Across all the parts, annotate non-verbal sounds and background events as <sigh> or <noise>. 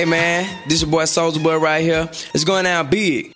Hey man, this your boy Soldier Boy right here. It's going out big.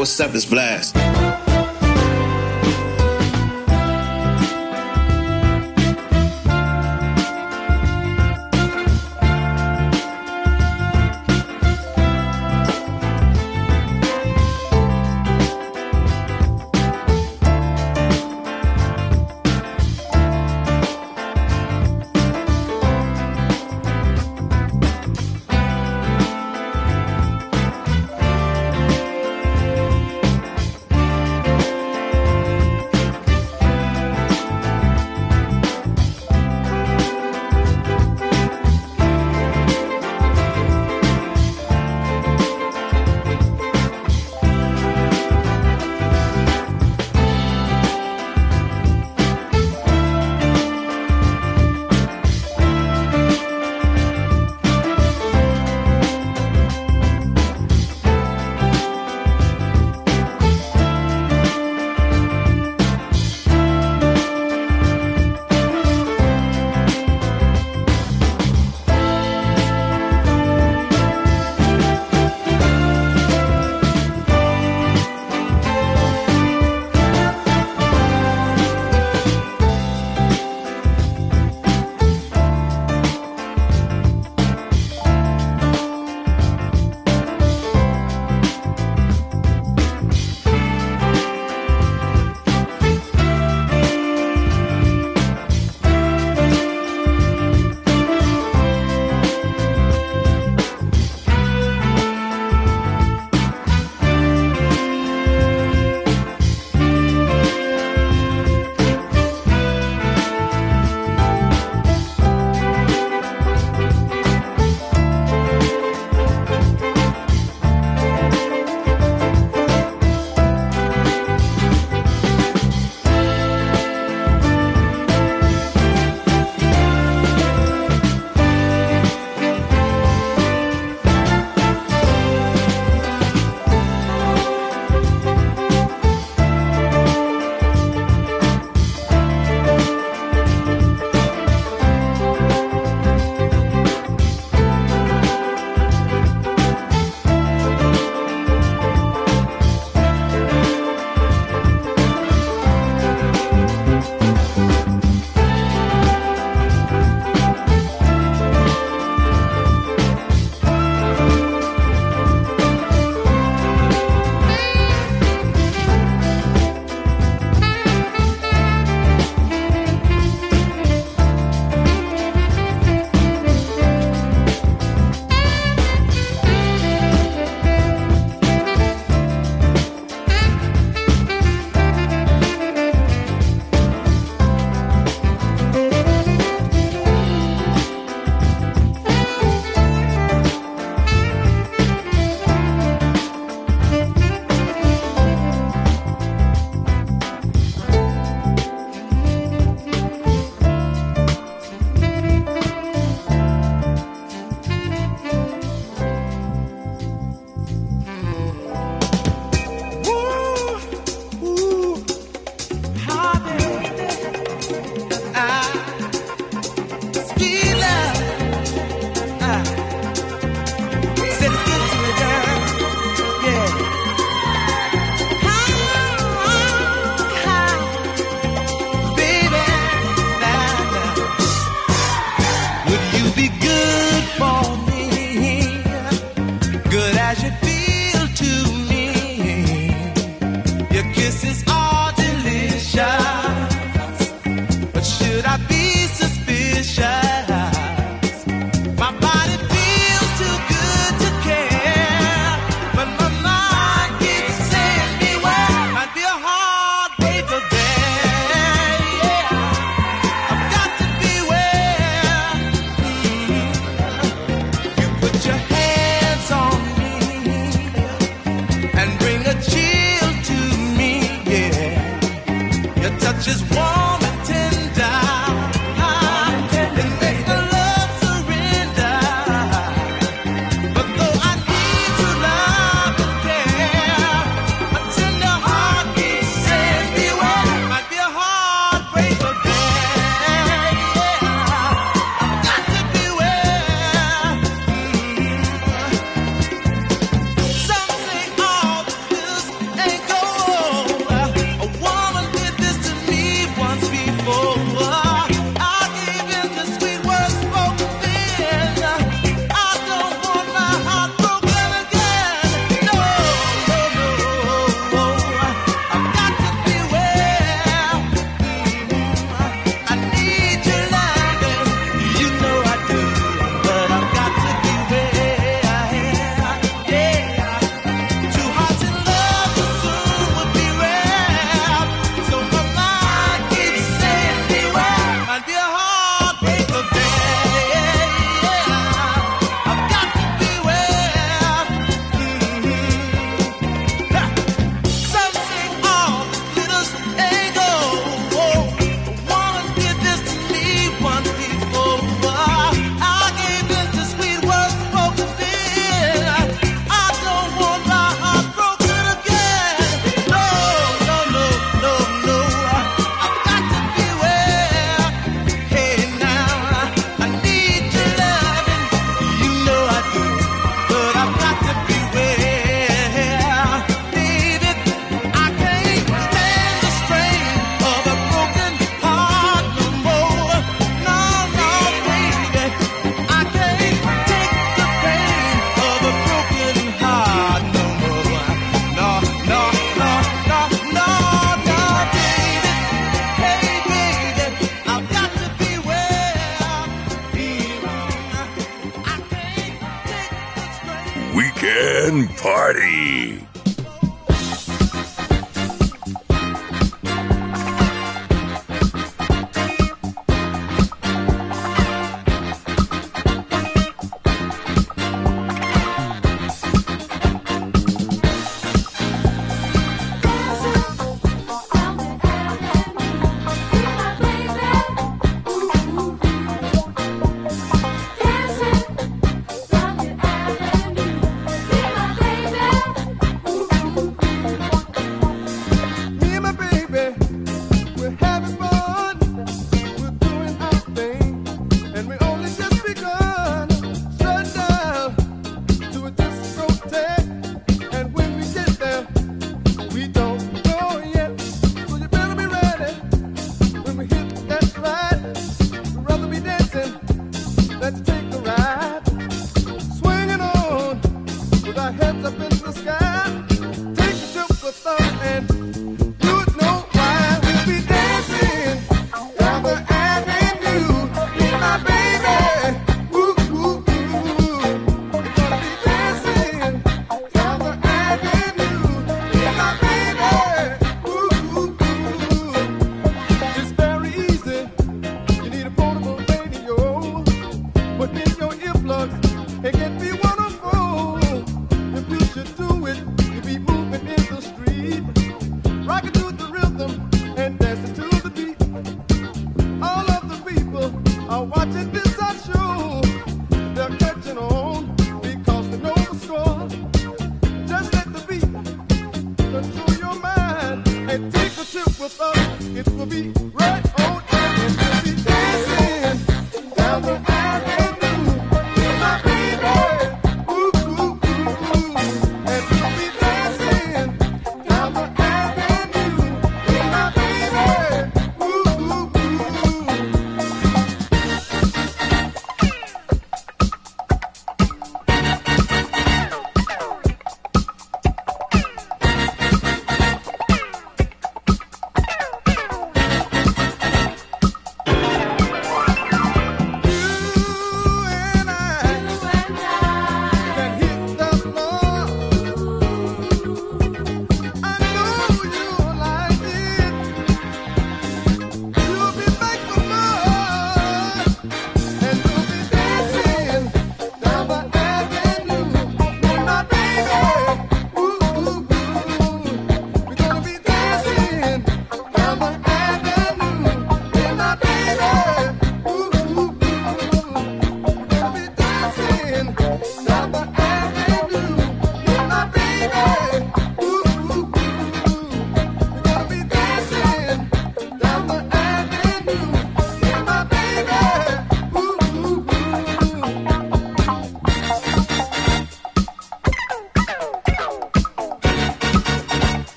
What's up? It's Blast.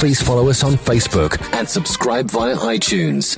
Please follow us on Facebook and subscribe via iTunes.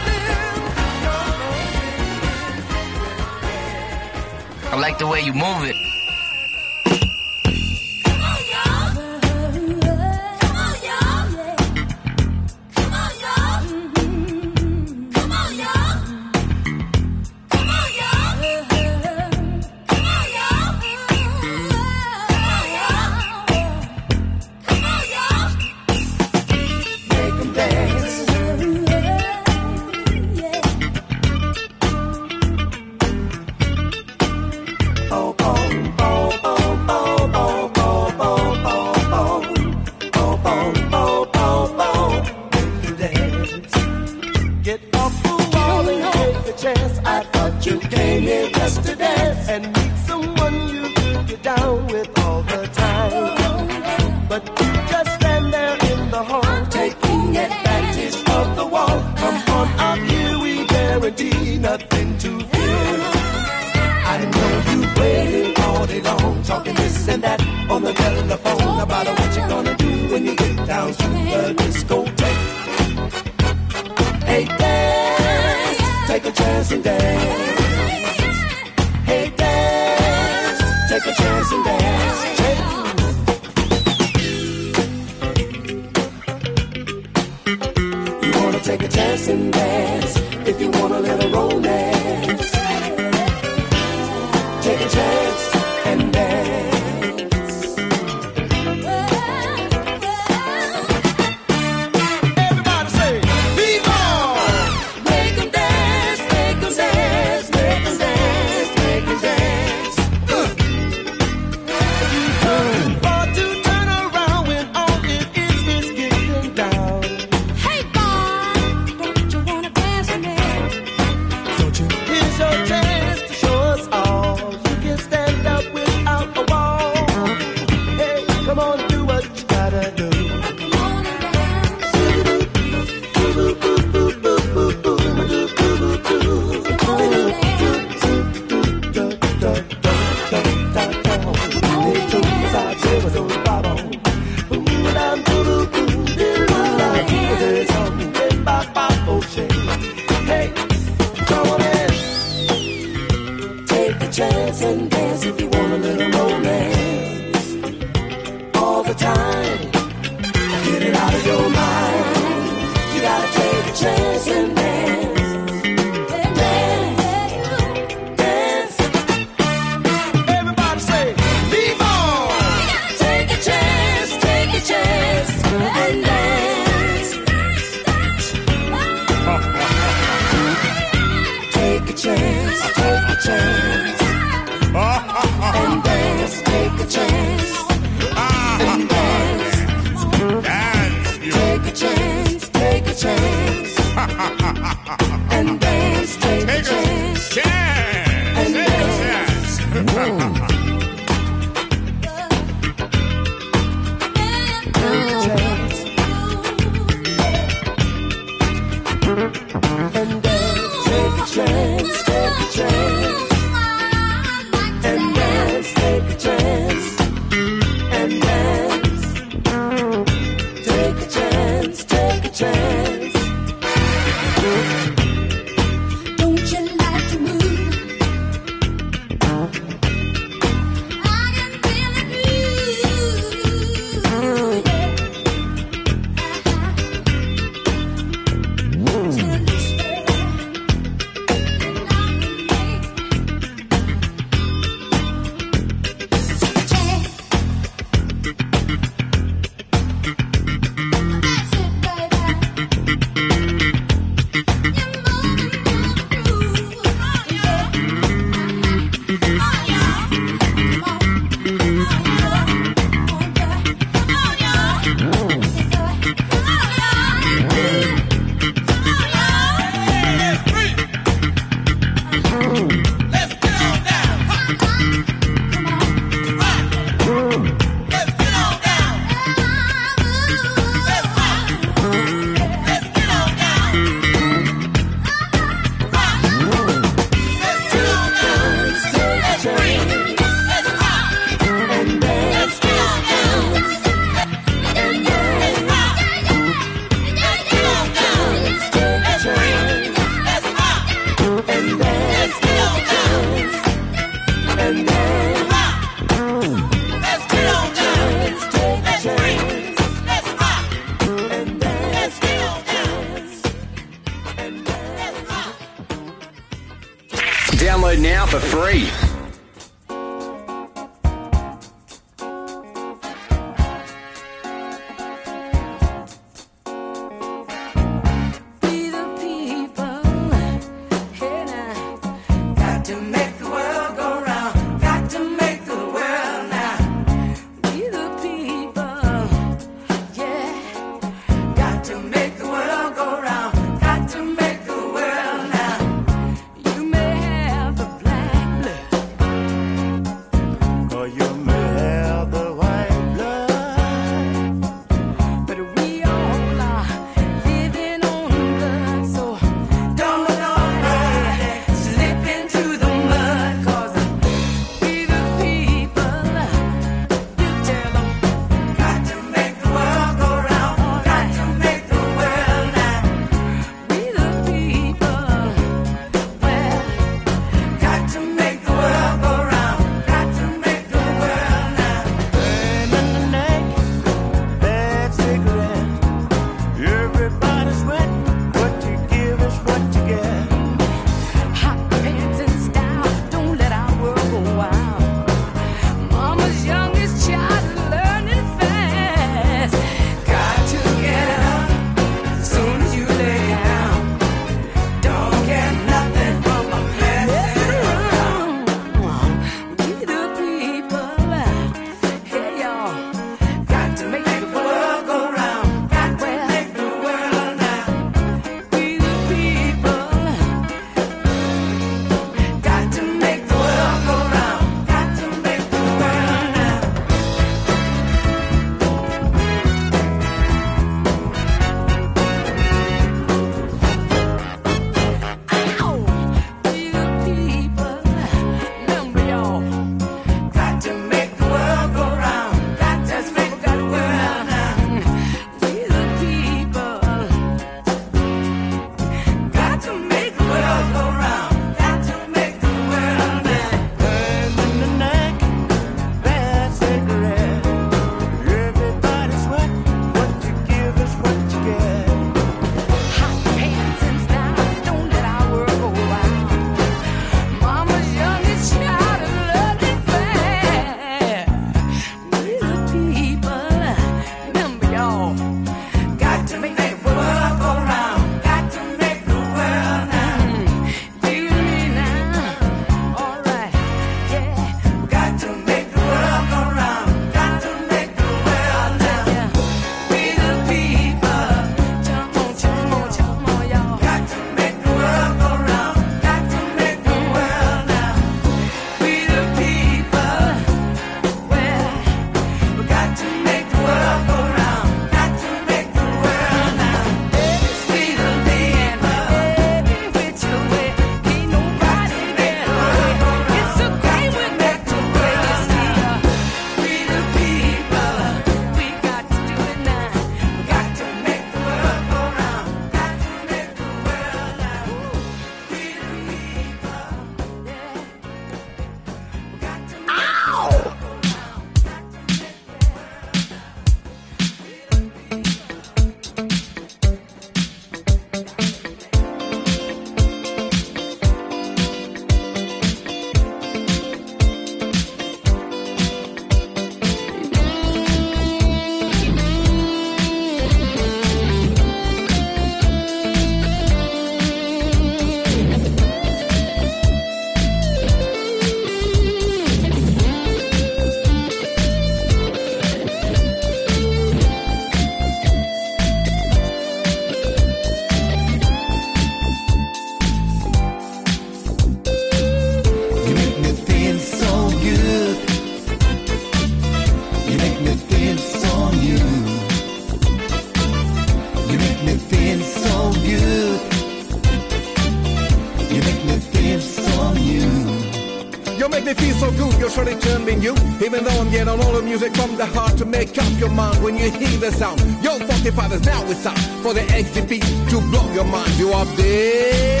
The music from the heart to make up your mind when you hear the sound. Yo, 45 is now it's time for the XDP to blow your mind. You up there?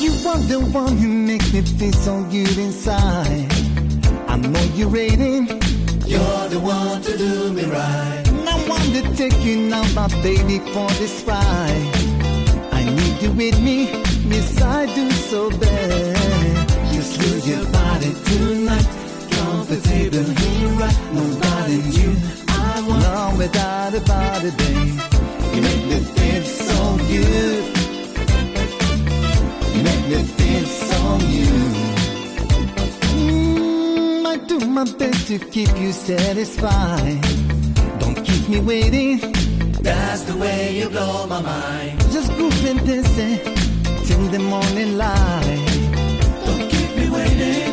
You are the one who makes me feel so good inside. I know you're waiting. You're the one to do me right. I want to take you now, my baby, for this ride. I need you with me. Yes, I do so bad. Just lose your body tonight. Comfortable here, right? Nobody you. I want. No, without a body, babe. You make me feel so good. You make me feel so new. Mm, I do my best to keep you satisfied. Don't keep me waiting. That's the way you blow my mind. Just groove and dance till the morning light. Don't keep me waiting.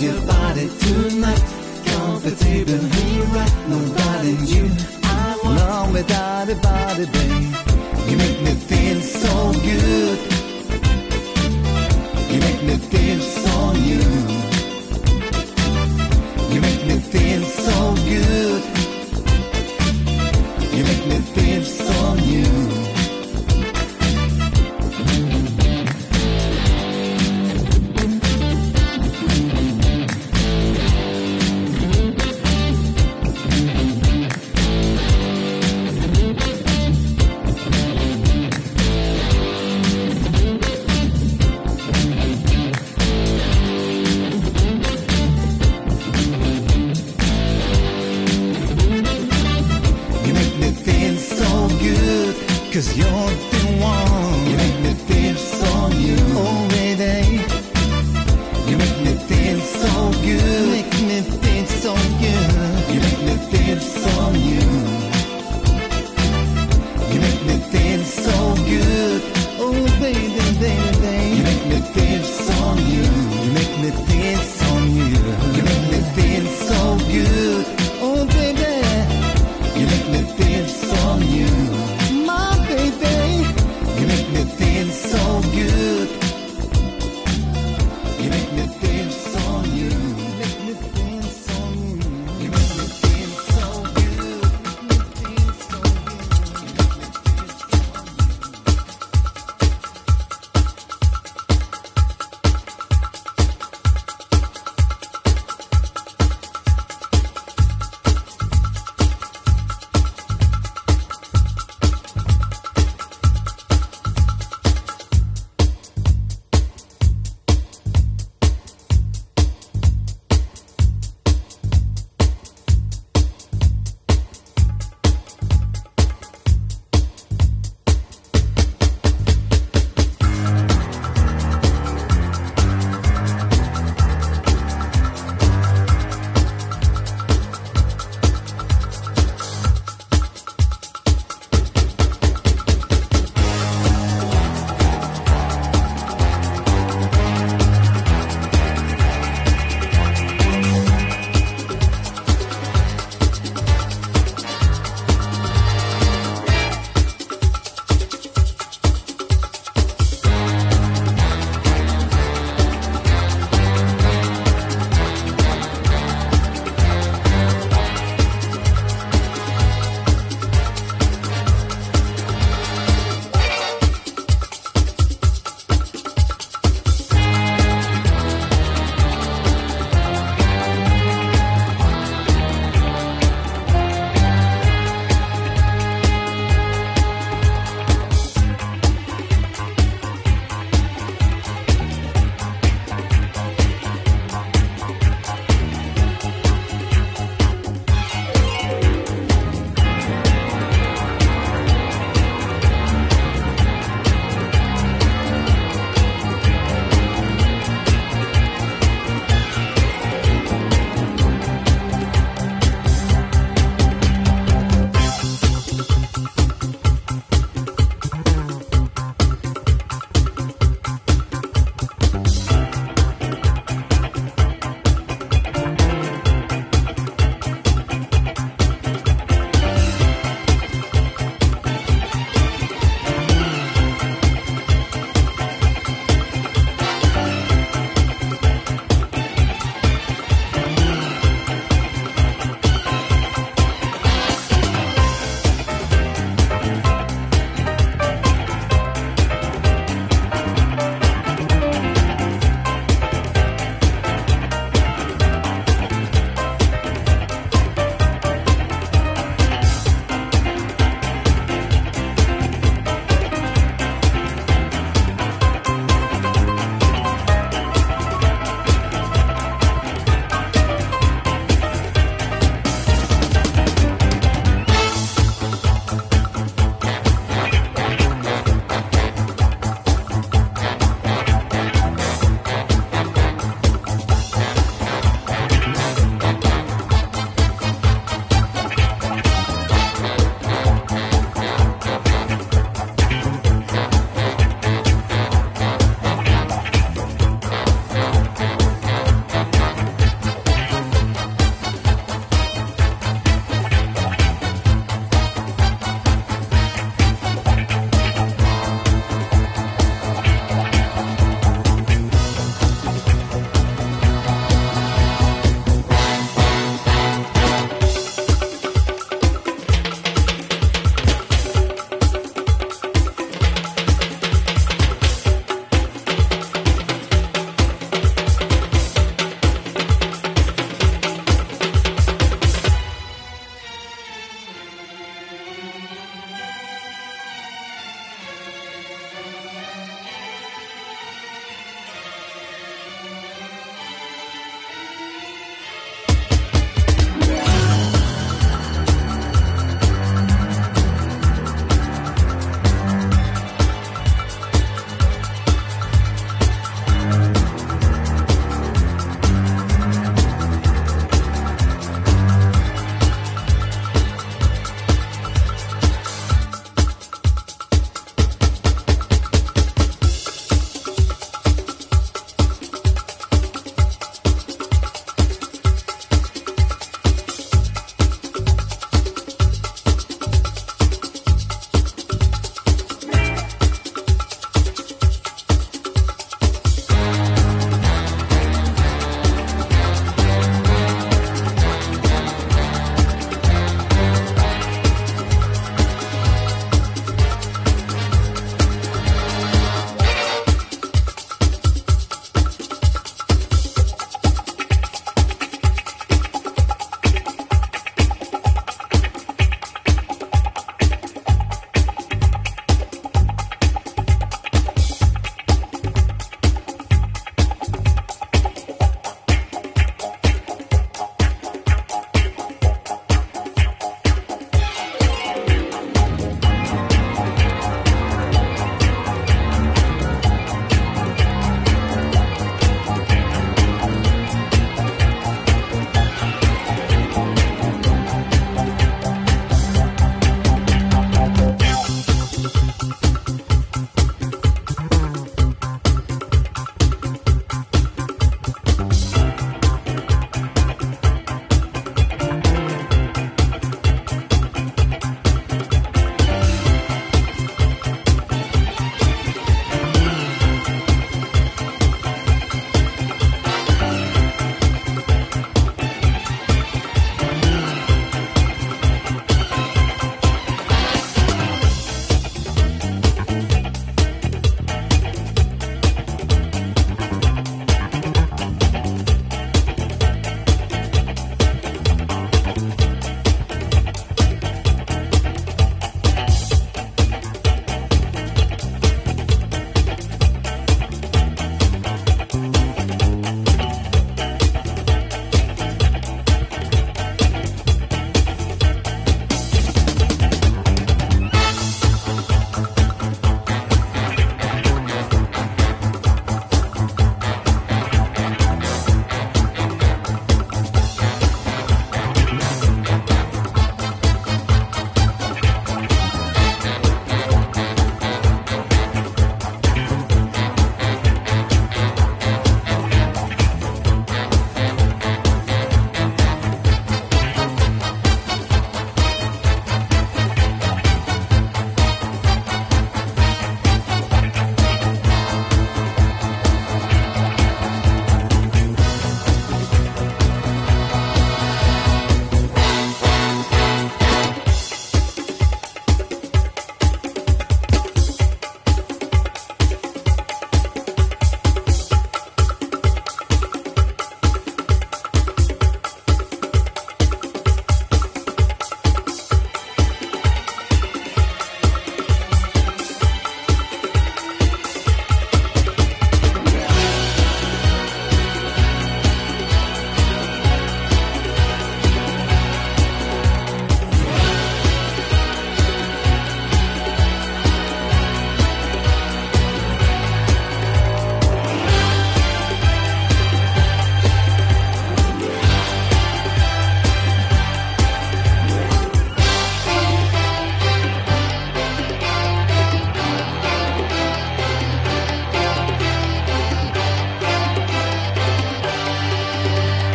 Your body tonight. Comfortable here, right? Nobody you. I want. No, without body, babe. You make me feel so good.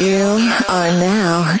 You, are now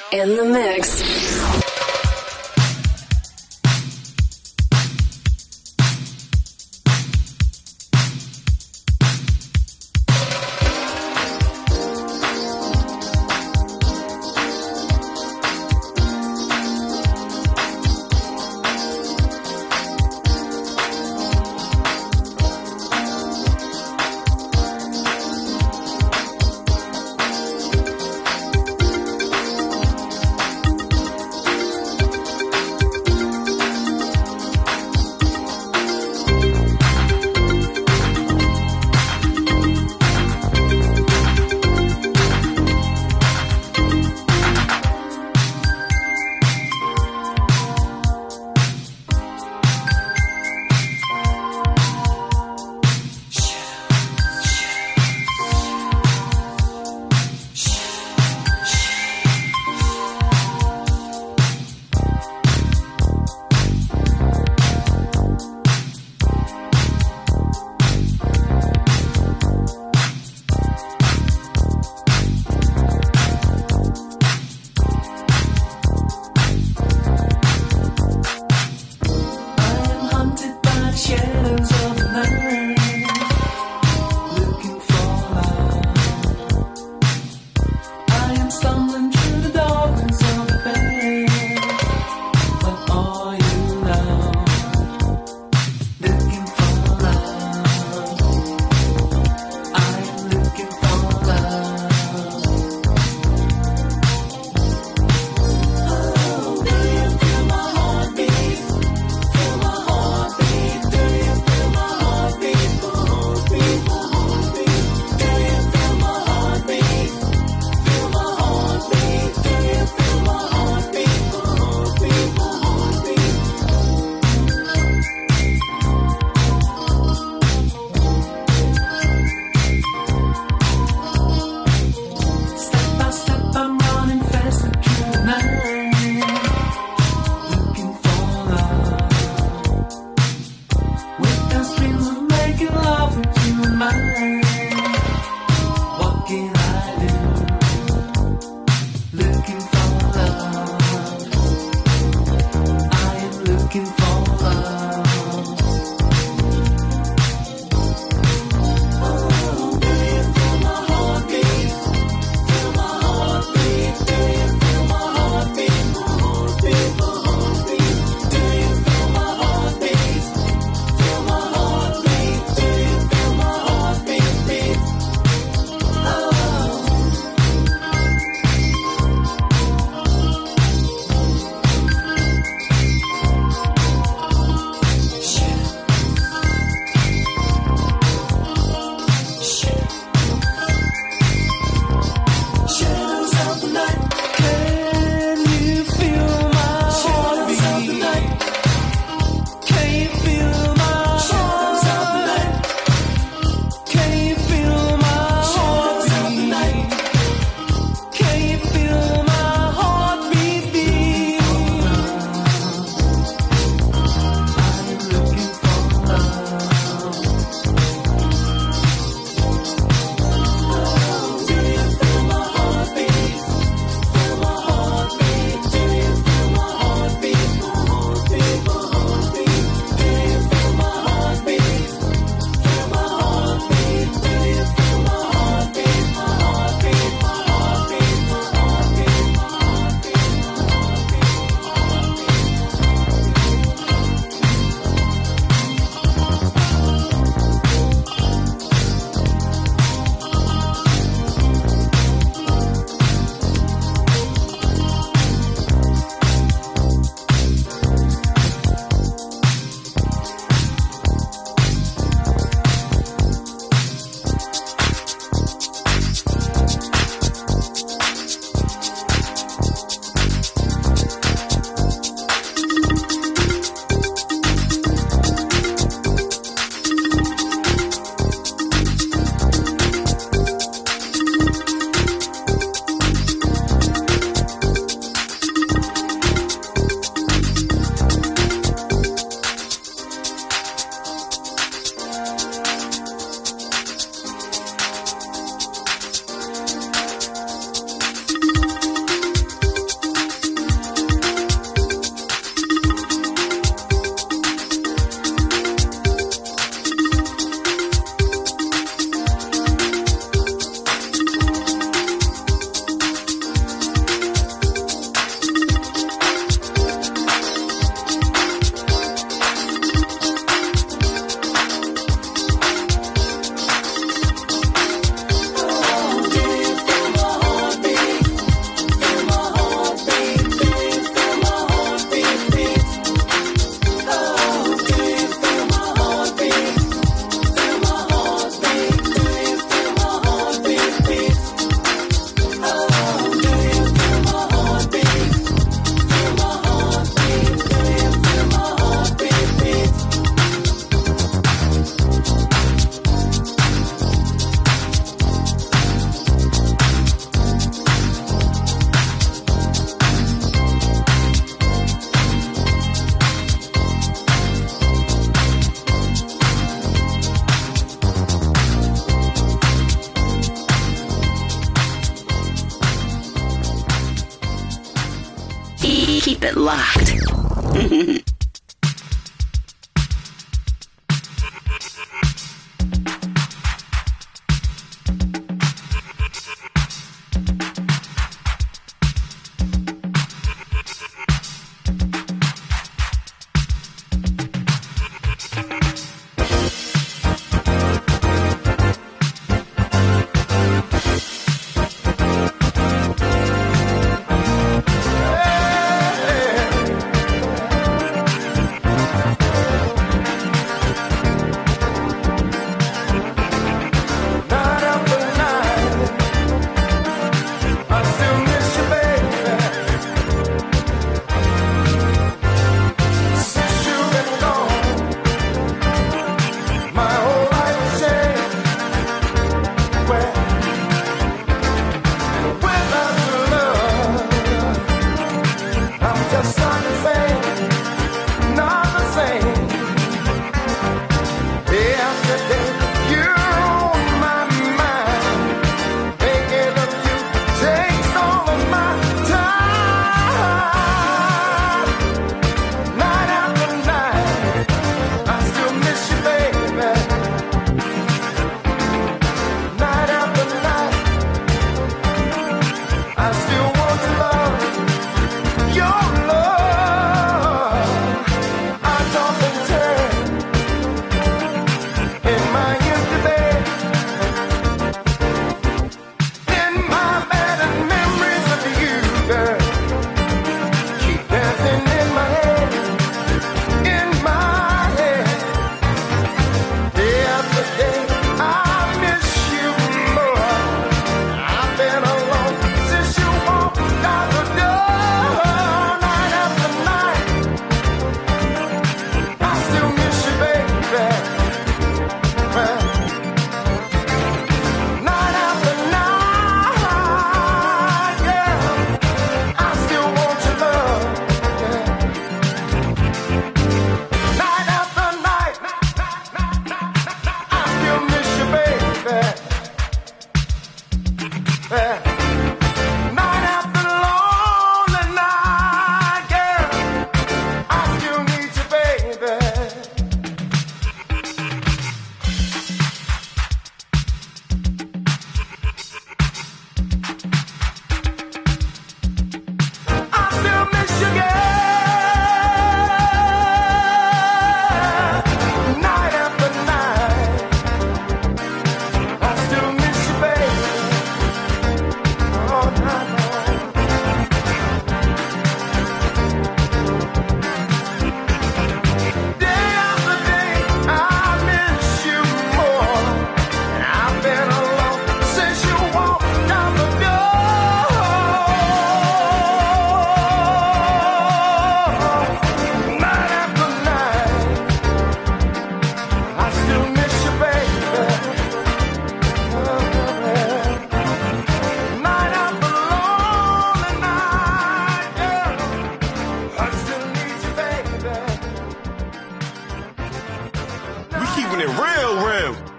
Other real, say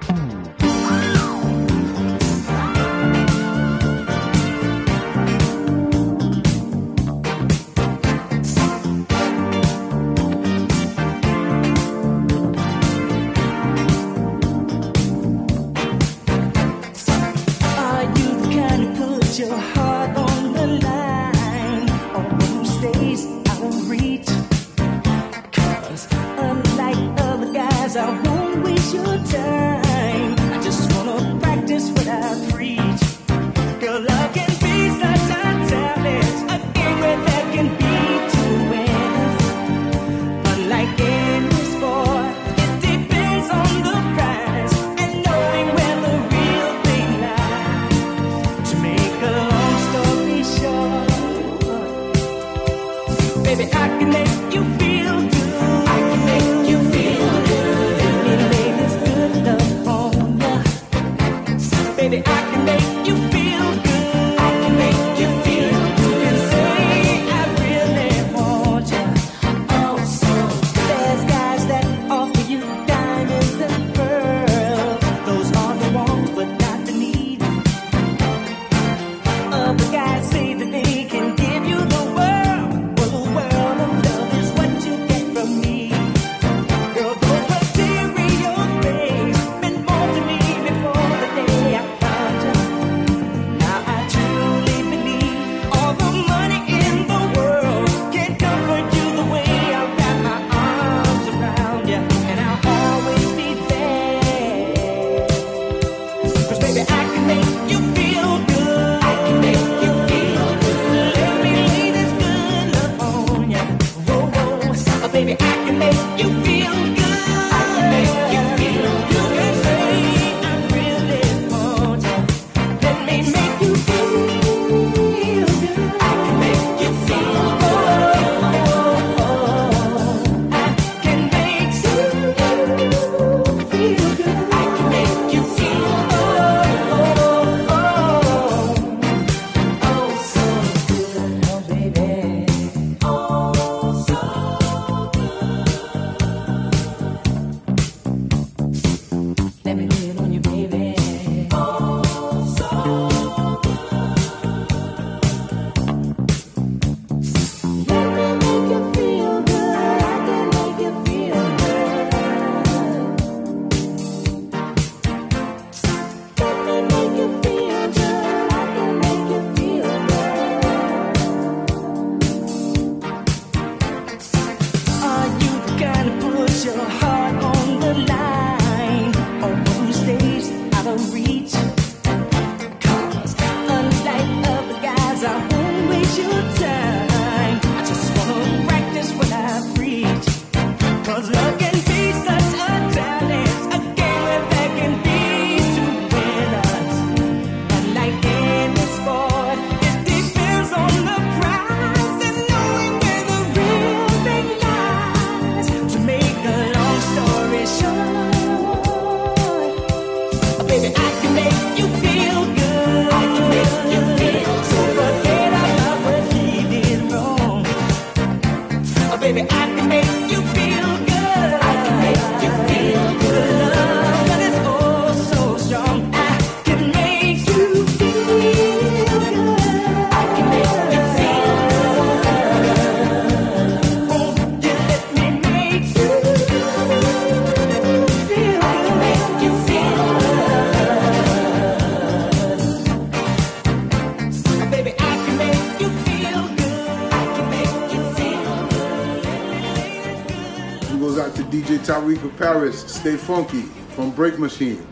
Tariqa Paris, Stay Funky from Break Machine.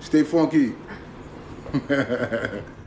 Stay funky. <laughs>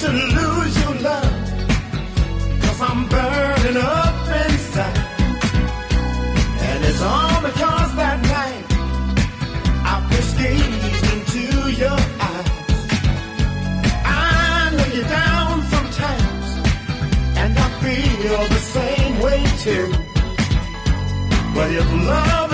to lose your love. Cause I'm burning up inside. And it's all because that night I pushed gaze into your eyes. I know you're down sometimes, and I feel the same way too. But if love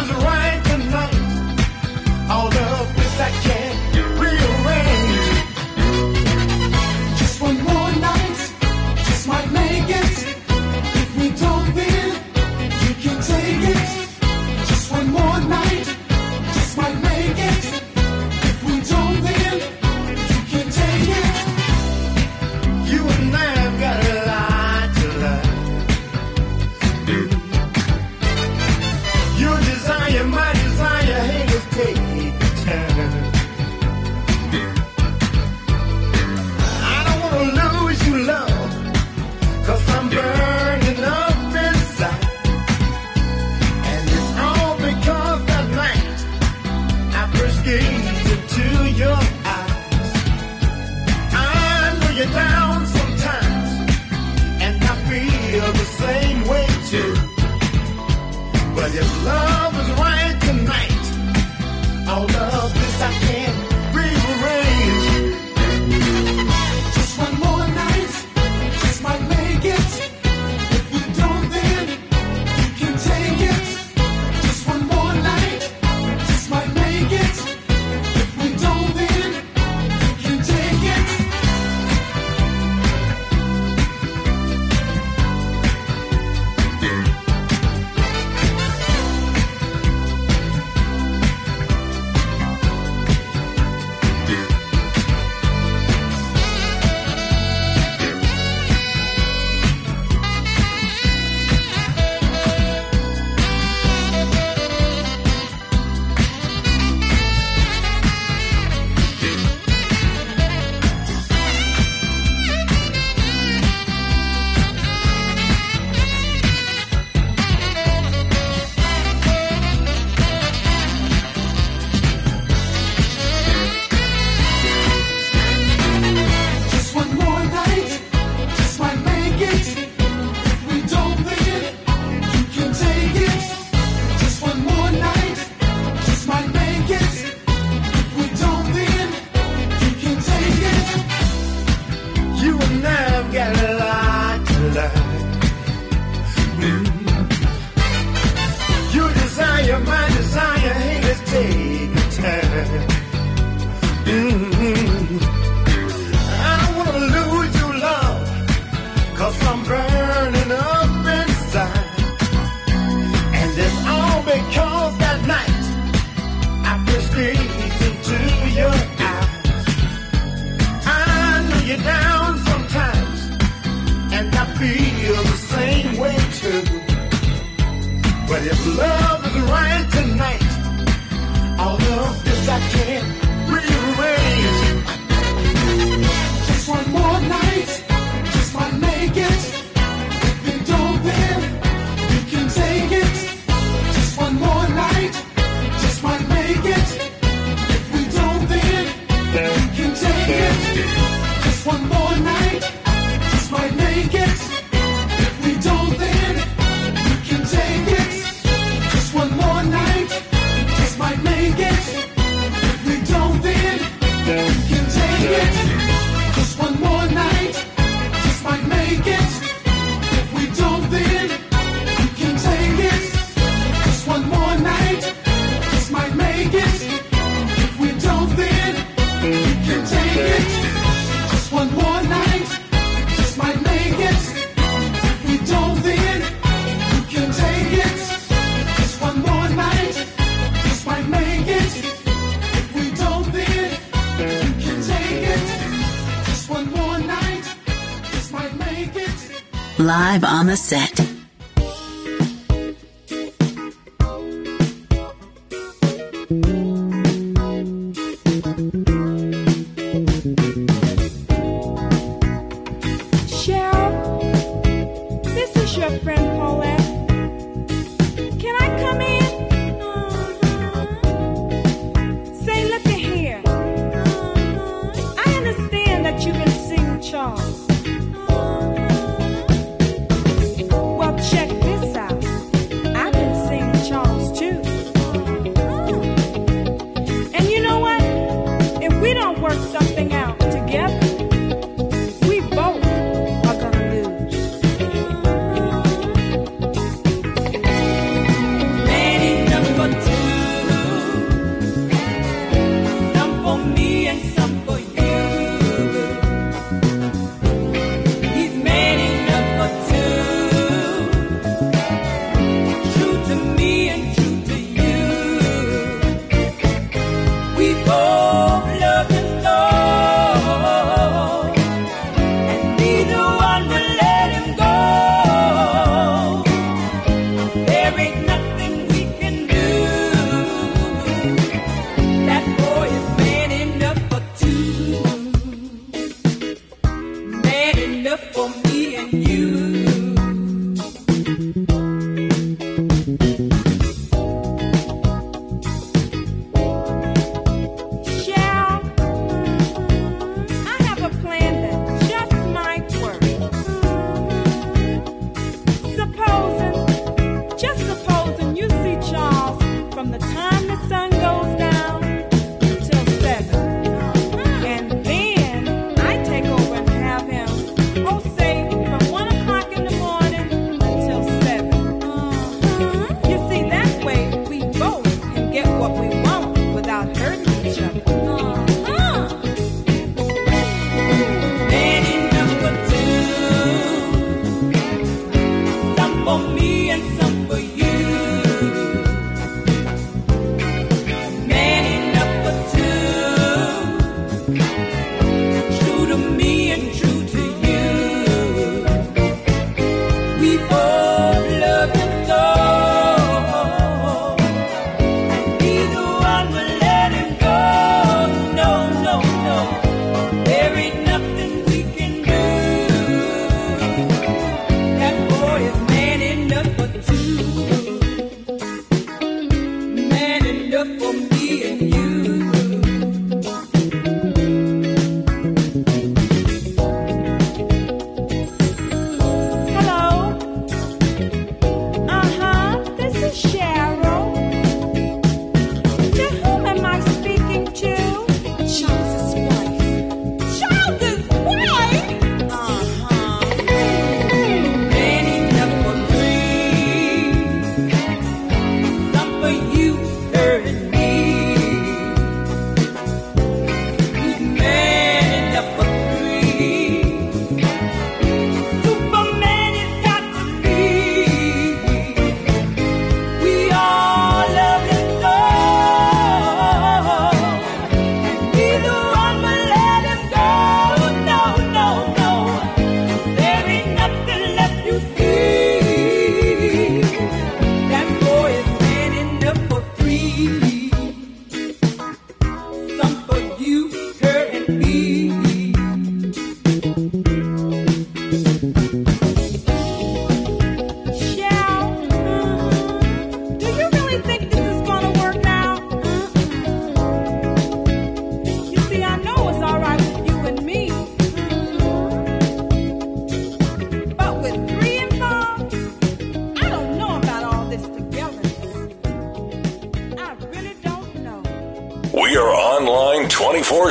live on the set.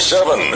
7.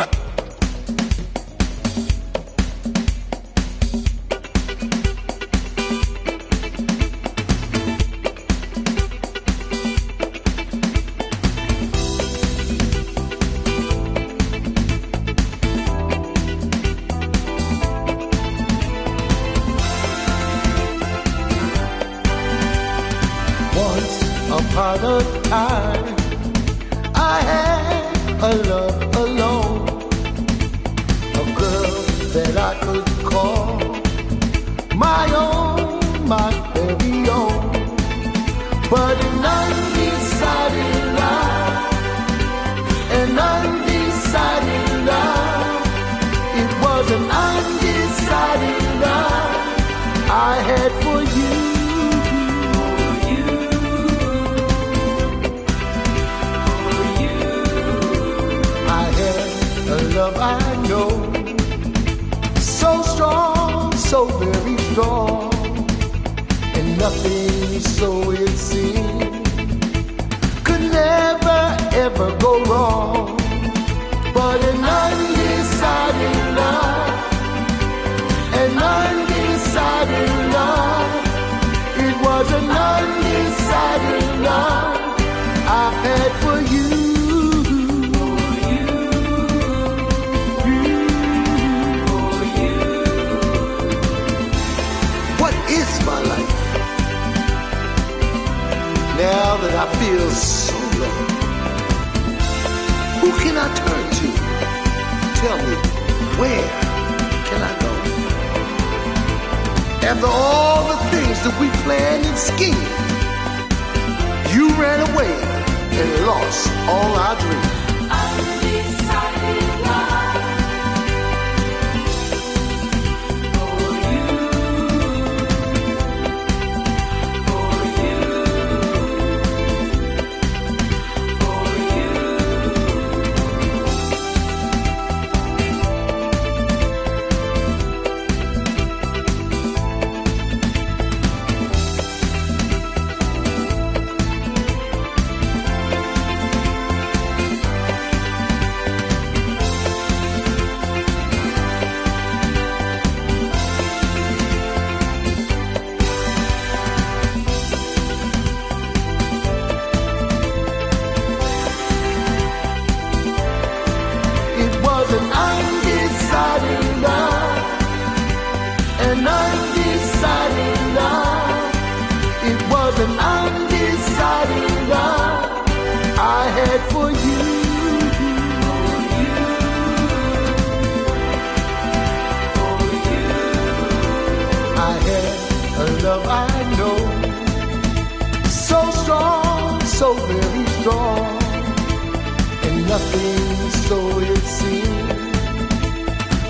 So it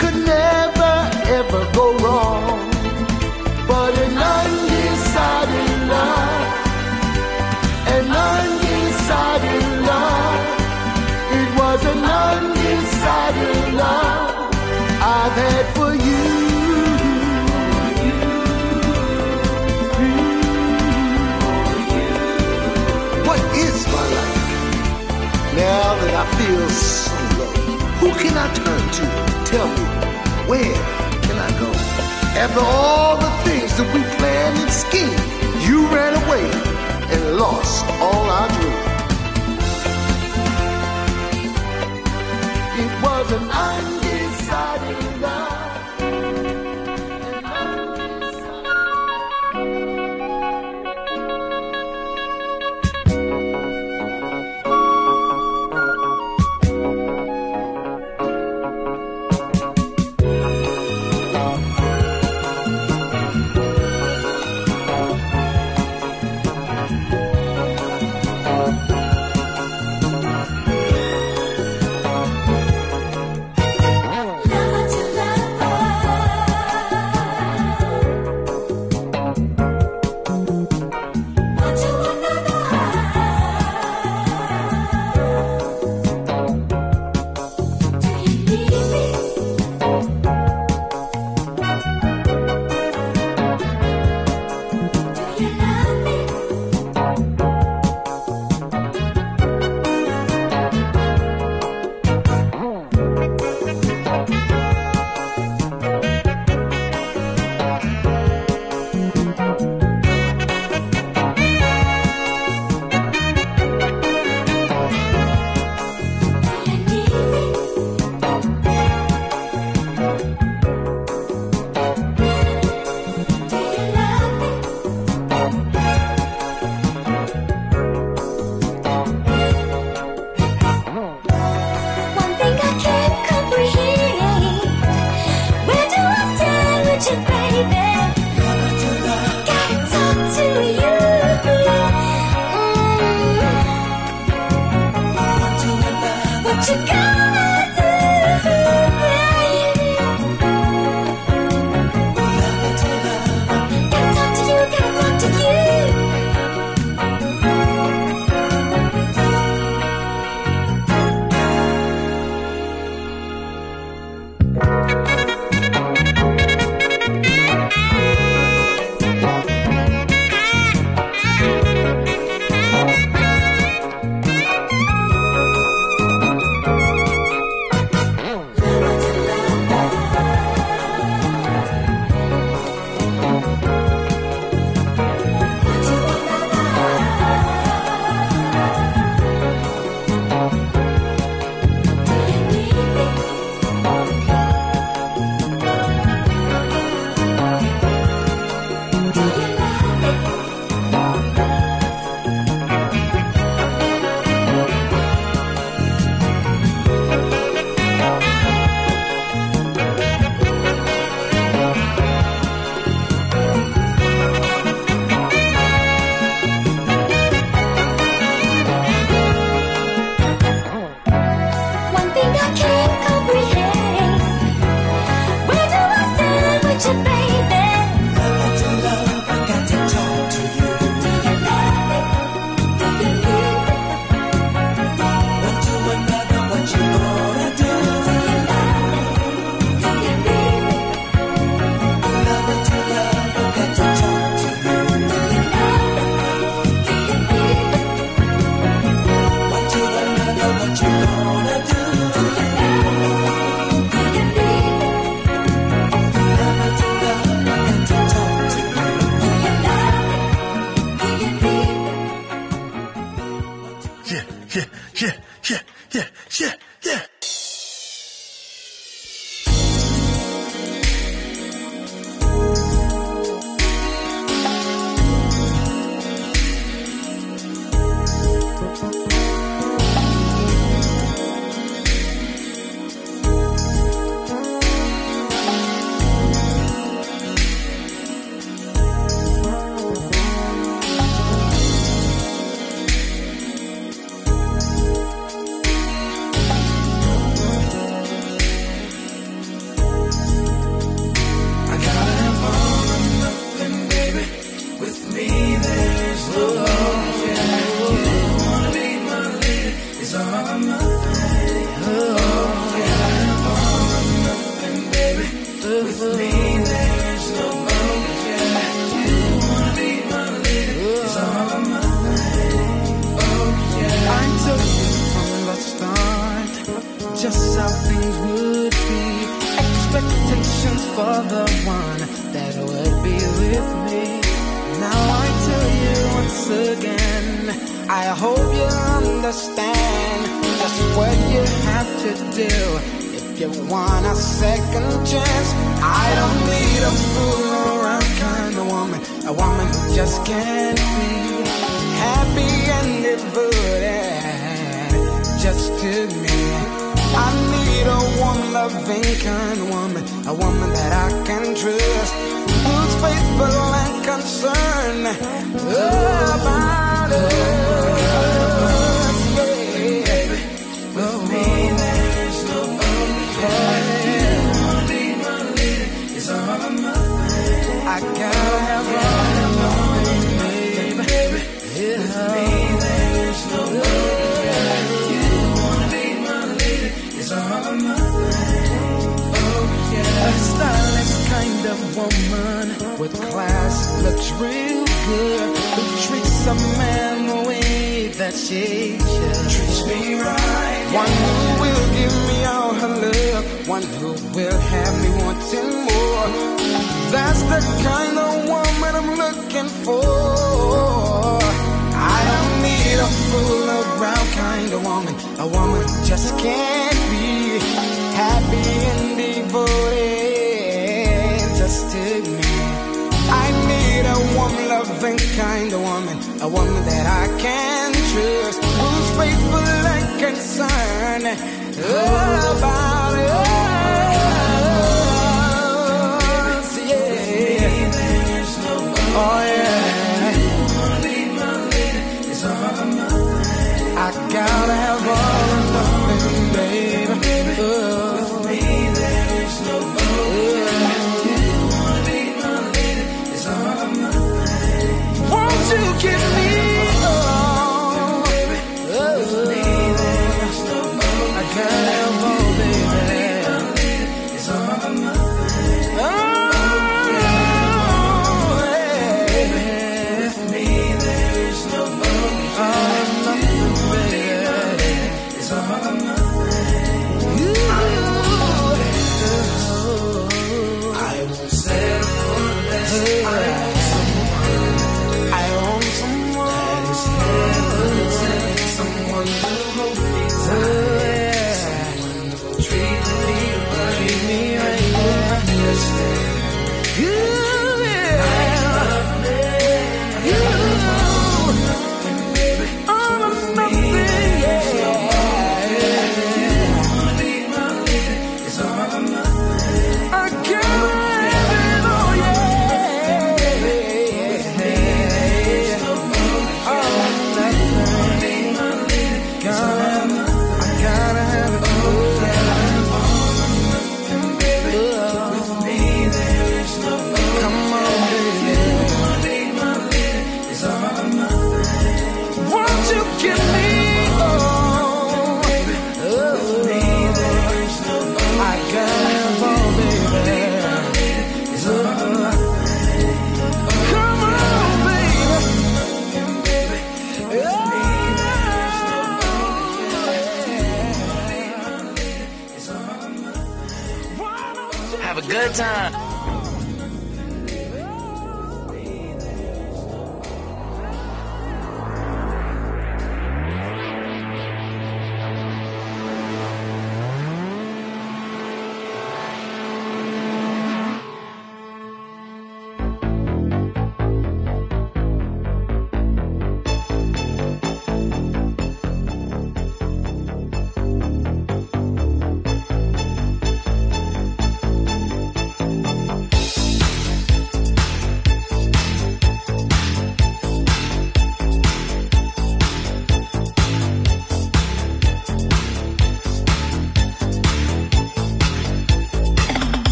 could never ever go wrong. But an undecided love, an undecided love, it was an undecided love I've had for you. That I feel so low, who can I turn to? Tell me, where can I go? After all the things that we planned and schemed, you ran away and lost all our dreams. It was an undecided love.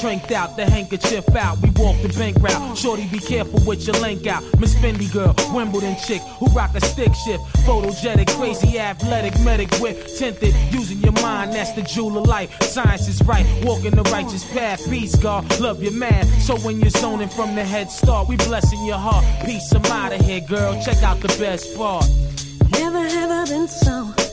Trained out, the handkerchief out, we walk the bank route. Shorty, be careful with your link out. Miss Fendi girl, Wimbledon chick, who rock a stick shift. Photogenic, crazy, athletic, medic whip. Tinted, using your mind, that's the jewel of life. Science is right, walking the righteous path. Peace, God, love your man. So when you're zoning from the head start, we blessing your heart. Peace, I'm out of here, girl. Check out the best part. Never have I been so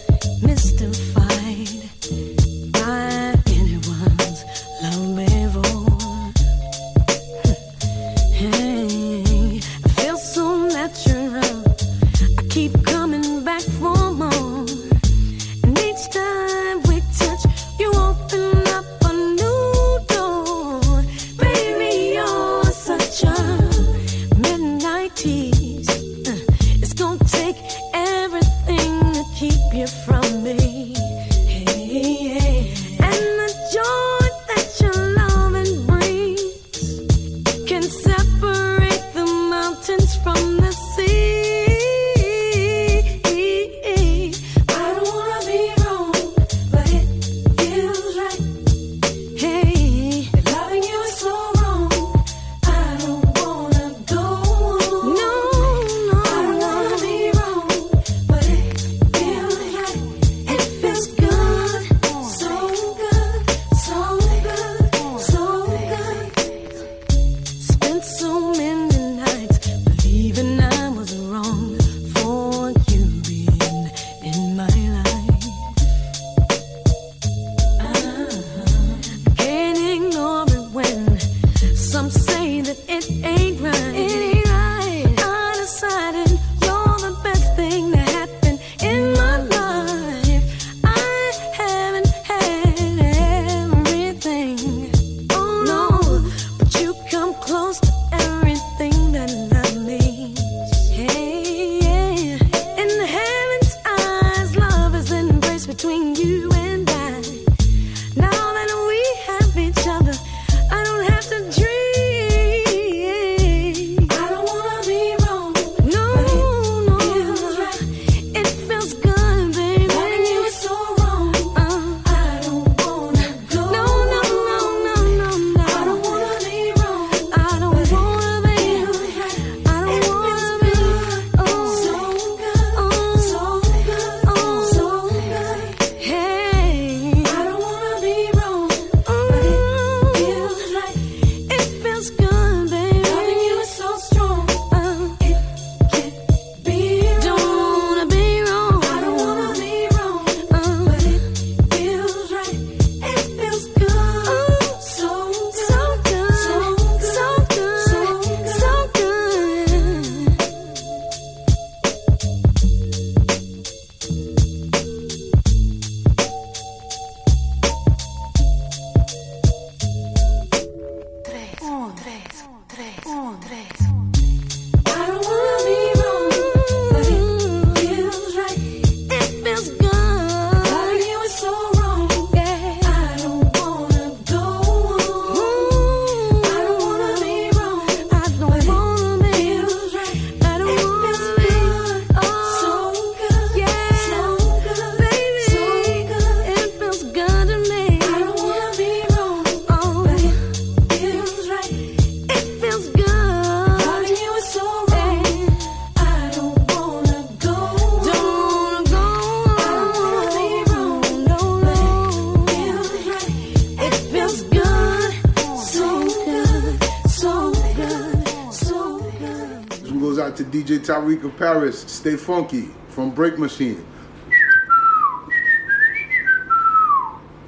Rico Paris, Stay Funky from Break Machine.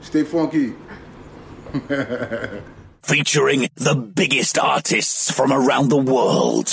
Stay funky. <laughs> Featuring the biggest artists from around the world.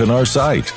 On our site